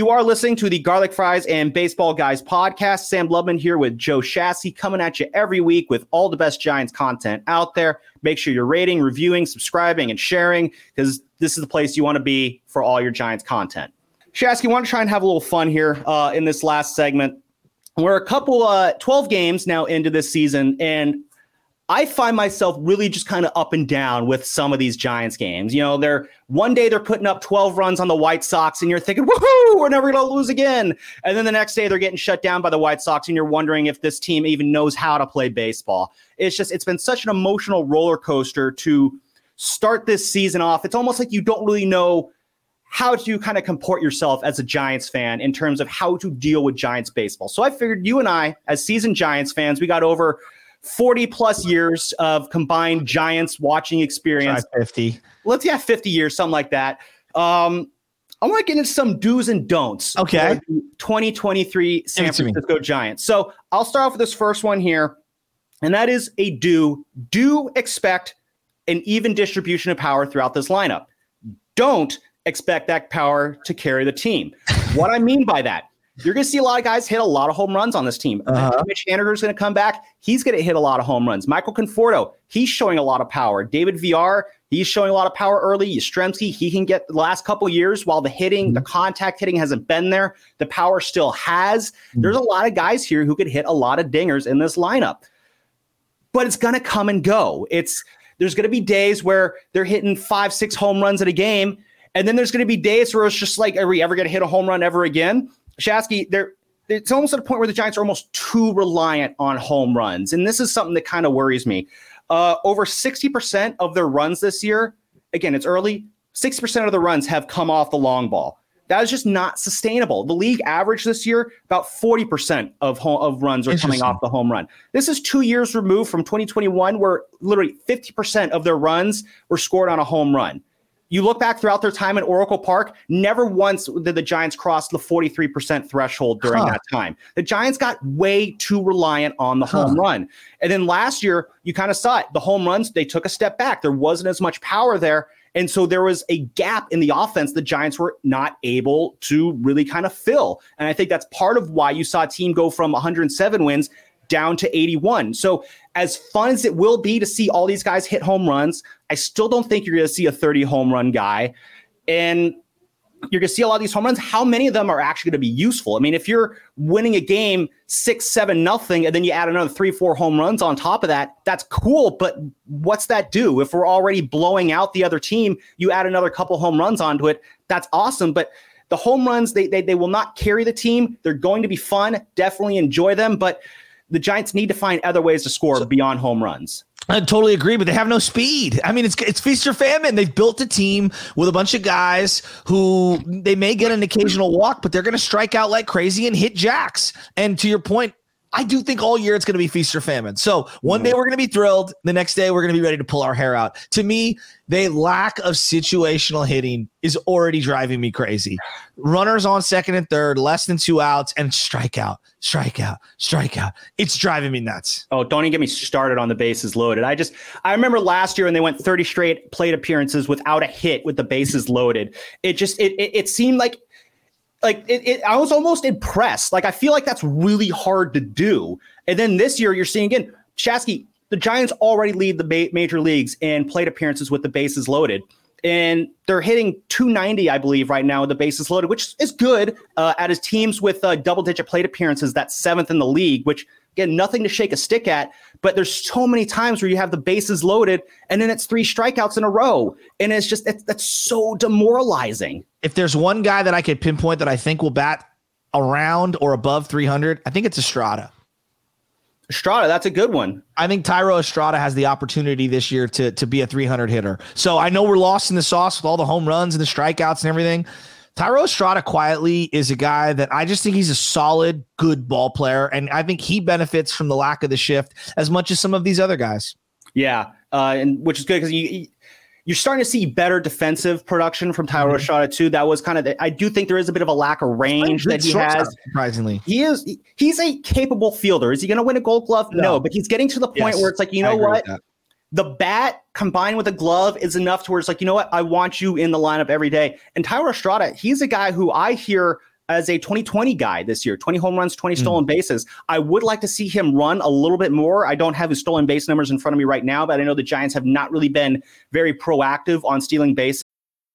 You are listening to the Garlic Fries and Baseball Guys podcast. Sam Lubman here with Joe Shasky coming at you every week with all the best Giants content out there. Make sure you're rating, reviewing, subscribing, and sharing because this is the place you want to be for all your Giants content. Shasky, want to try and have a little fun here uh, in this last segment. We're a couple, uh, 12 games now into this season, and I find myself really just kind of up and down with some of these Giants games. You know, they're one day they're putting up 12 runs on the White Sox, and you're thinking, woohoo, we're never going to lose again. And then the next day they're getting shut down by the White Sox, and you're wondering if this team even knows how to play baseball. It's just, it's been such an emotional roller coaster to start this season off. It's almost like you don't really know how to kind of comport yourself as a Giants fan in terms of how to deal with Giants baseball. So I figured you and I, as seasoned Giants fans, we got over 40 plus years of combined Giants watching experience. Try 50. Let's yeah, 50 years, something like that. Um, I want to get into some do's and don'ts. Okay. 2023 San Francisco Giants. So I'll start off with this first one here, and that is a do. Do expect an even distribution of power throughout this lineup. Don't expect that power to carry the team. what I mean by that, you're going to see a lot of guys hit a lot of home runs on this team. Uh-huh. Mitch Haniger is going to come back. He's going to hit a lot of home runs. Michael Conforto, he's showing a lot of power. David Villar, he's showing a lot of power early. Yastrzemski, he can get the last couple years while the hitting, mm-hmm. the contact hitting hasn't been there. The power still has. Mm-hmm. There's a lot of guys here who could hit a lot of dingers in this lineup. But it's going to come and go. It's there's going to be days where they're hitting five, six home runs in a game. And then there's going to be days where it's just like, are we ever going to hit a home run ever again? Shasky, there it's almost at a point where the Giants are almost too reliant on home runs. And this is something that kind of worries me. Uh, over 60% of their runs this year, again, it's early, 60% of the runs have come off the long ball. That is just not sustainable. The league average this year, about 40% of, home, of runs are coming off the home run. This is two years removed from 2021, where literally 50% of their runs were scored on a home run. You look back throughout their time at Oracle Park, never once did the Giants cross the 43% threshold during huh. that time. The Giants got way too reliant on the huh. home run. And then last year, you kind of saw it. The home runs, they took a step back. There wasn't as much power there. And so there was a gap in the offense the Giants were not able to really kind of fill. And I think that's part of why you saw a team go from 107 wins down to 81. So, as fun as it will be to see all these guys hit home runs, I still don't think you're going to see a 30 home run guy. And you're going to see a lot of these home runs. How many of them are actually going to be useful? I mean, if you're winning a game six, seven, nothing, and then you add another three, four home runs on top of that, that's cool. But what's that do? If we're already blowing out the other team, you add another couple home runs onto it, that's awesome. But the home runs, they, they, they will not carry the team. They're going to be fun. Definitely enjoy them. But the Giants need to find other ways to score so, beyond home runs. I totally agree, but they have no speed. I mean, it's it's feast or famine. They've built a team with a bunch of guys who they may get an occasional walk, but they're going to strike out like crazy and hit jacks. And to your point, I do think all year it's going to be feast or famine. So one day mm-hmm. we're going to be thrilled. The next day we're going to be ready to pull our hair out. To me, the lack of situational hitting is already driving me crazy. Runners on second and third, less than two outs, and strikeout, strikeout, strikeout. It's driving me nuts. Oh, don't even get me started on the bases loaded. I just, I remember last year when they went 30 straight plate appearances without a hit with the bases loaded. It just, it, it, it seemed like like it, it, I was almost impressed. Like I feel like that's really hard to do. And then this year you're seeing again, Shasky, the Giants already lead the ma- major leagues in plate appearances with the bases loaded. And they're hitting 290, I believe, right now with the bases loaded, which is good uh, at his teams with uh, double digit plate appearances. That's seventh in the league, which again, nothing to shake a stick at. But there's so many times where you have the bases loaded and then it's three strikeouts in a row. And it's just, it's, that's so demoralizing. If there's one guy that I could pinpoint that I think will bat around or above 300, I think it's Estrada. Estrada, that's a good one. I think Thairo Estrada has the opportunity this year to to be a 300 hitter. So I know we're lost in the sauce with all the home runs and the strikeouts and everything. Thairo Estrada quietly is a guy that I just think he's a solid, good ball player, and I think he benefits from the lack of the shift as much as some of these other guys. Yeah, uh, and which is good because you you're starting to see better defensive production from Thairo mm-hmm. too. That was kind of the, I do think there is a bit of a lack of range that he has. Surprisingly, he is he's a capable fielder. Is he going to win a Gold Glove? No. no. but he's getting to the point yes, where it's like you know what. The bat combined with a glove is enough to where it's like, you know what? I want you in the lineup every day. And Thairo Estrada, he's a guy who I hear as a 2020 guy this year 20 home runs 20 hmm. stolen mm. bases i would like to see him run a little bit more i don't have his stolen base numbers in front of me right now but i know the giants have not really been very proactive on stealing bases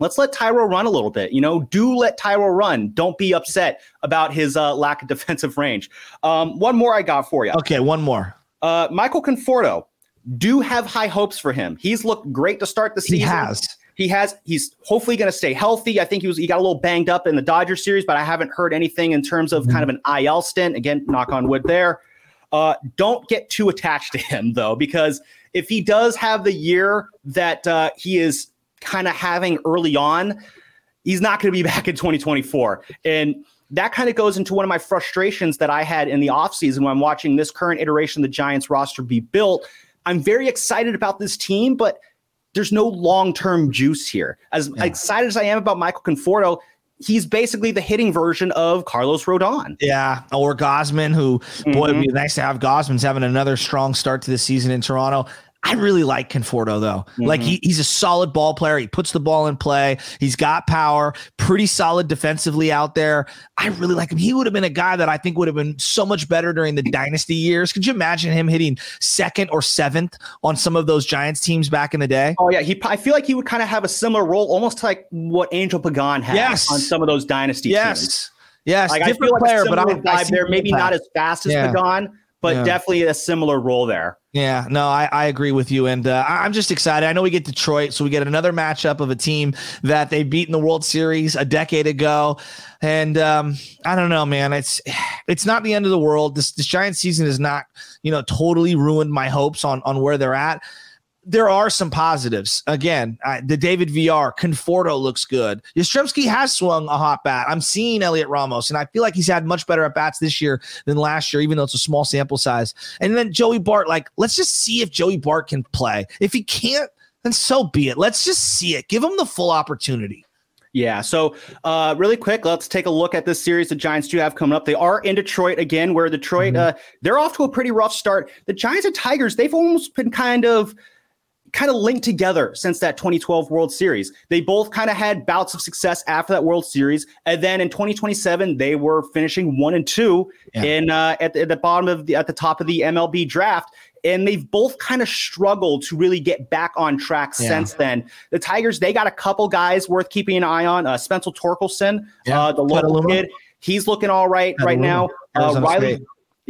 let's let Thairo run a little bit. You know, do let Thairo run. Don't be upset about his uh, lack of defensive range. Um, one more I got for you. Okay, one more. Uh, Michael Conforto. Do have high hopes for him. He's looked great to start the season. He has. He has. He's hopefully going to stay healthy. I think he was. He got a little banged up in the Dodger series, but I haven't heard anything in terms of mm-hmm. kind of an IL stint. Again, knock on wood there. Uh, don't get too attached to him though, because if he does have the year that uh, he is kind of having early on, he's not going to be back in 2024. And that kind of goes into one of my frustrations that I had in the offseason when I'm watching this current iteration of the Giants roster be built. I'm very excited about this team, but there's no long term juice here. As yeah. excited as I am about Michael Conforto, he's basically the hitting version of Carlos Rodon. Yeah, or Gausman, who mm-hmm. boy, it'd be nice to have Gausman's having another strong start to the season in Toronto. I really like Conforto though. Mm-hmm. Like he, he's a solid ball player. He puts the ball in play. He's got power, pretty solid defensively out there. I really like him. He would have been a guy that I think would have been so much better during the dynasty years. Could you imagine him hitting second or seventh on some of those Giants teams back in the day? Oh yeah, he. I feel like he would kind of have a similar role, almost like what Angel Pagan had yes. on some of those dynasty yes. teams. Yes, like, different like player, but I, vibe there. Maybe not as fast as yeah. Pagan, but yeah. definitely a similar role there. Yeah, no, I, I agree with you. And uh, I'm just excited. I know we get Detroit, so we get another matchup of a team that they beat in the World Series a decade ago. And um, I don't know, man. It's it's not the end of the world. This this giant season is not, you know, totally ruined my hopes on on where they're at there are some positives. Again, uh, the David Villar, Conforto looks good. Yastrzemski has swung a hot bat. I'm seeing Heliot Ramos, and I feel like he's had much better at bats this year than last year, even though it's a small sample size. And then Joey Bart, like, let's just see if Joey Bart can play. If he can't, then so be it. Let's just see it. Give him the full opportunity. Yeah. So, uh, really quick, let's take a look at this series the Giants do have coming up. They are in Detroit again, where Detroit, mm-hmm. uh, they're off to a pretty rough start. The Giants and Tigers, they've almost been kind of kind of linked together since that 2012 World Series. They both kind of had bouts of success after that World Series, and then in 2027 they were finishing one and two yeah. in uh, at, the, at the bottom of the at the top of the MLB draft. And they've both kind of struggled to really get back on track yeah. since then. The Tigers, they got a couple guys worth keeping an eye on. Uh, Spencer Torkelson, yeah. uh, the local kid, he's looking all right right now. Uh, Riley.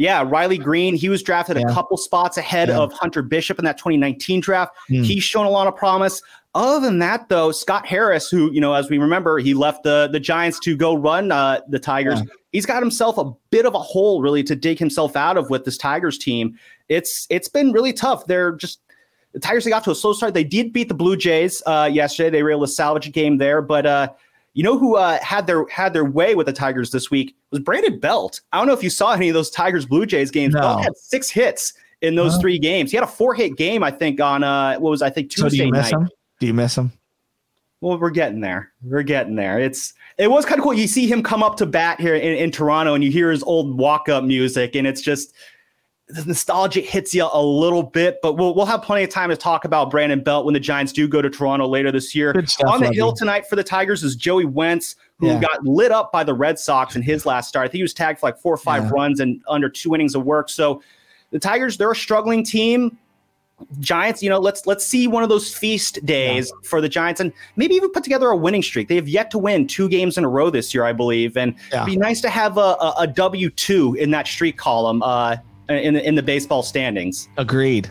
Yeah, Riley Greene, he was drafted yeah. a couple spots ahead yeah. of Hunter Bishop in that 2019 draft. Mm. He's shown a lot of promise. Other than that, though, Scott Harris, who, you know, as we remember, he left the, the Giants to go run uh, the Tigers. Yeah. He's got himself a bit of a hole, really, to dig himself out of with this Tigers team. It's it's been really tough. They're just the Tigers. They got to a slow start. They did beat the Blue Jays uh, yesterday. They were able to salvage a game there, but uh, you know who uh, had their had their way with the Tigers this week was Brandon Belt. I don't know if you saw any of those Tigers Blue Jays games. No. Belt had six hits in those three games. He had a four hit game, I think, on uh, what was I think Tuesday so do you miss night. Him? Do you miss him? Well, we're getting there. We're getting there. It's it was kind of cool. You see him come up to bat here in, in Toronto, and you hear his old walk up music, and it's just the nostalgia hits you a little bit. But we'll we'll have plenty of time to talk about Brandon Belt when the Giants do go to Toronto later this year. Stuff, On the hill tonight for the Tigers is Joey Wentz, who yeah. got lit up by the Red Sox in his last start. I think he was tagged for like four or five yeah. runs and under two innings of work. So the Tigers, they're a struggling team. Giants, you know, let's let's see one of those feast days yeah. for the Giants and maybe even put together a winning streak. They have yet to win two games in a row this year, I believe, and yeah. it'd be nice to have a, a, a W two in that streak column uh, in the, in the baseball standings. Agreed.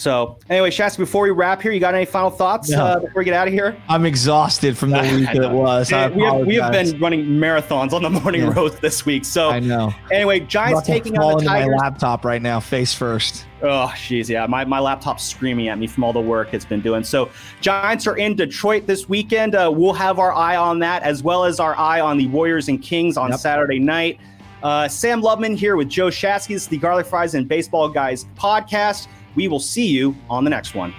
So anyway, Shasky, before we wrap here, you got any final thoughts no. uh, before we get out of here? I'm exhausted from the week that it was. we, have, we have been running marathons on the morning yeah. roast this week. So I know. Anyway, Giants taking on the Tigers. my laptop right now, face first. Oh, jeez, yeah. My, my laptop's screaming at me from all the work it's been doing. So, Giants are in Detroit this weekend. Uh, we'll have our eye on that, as well as our eye on the Warriors and Kings on yep. Saturday night. Uh, Sam Lubman here with Joe Shasky. the Garlic Fries and Baseball Guys podcast. We will see you on the next one.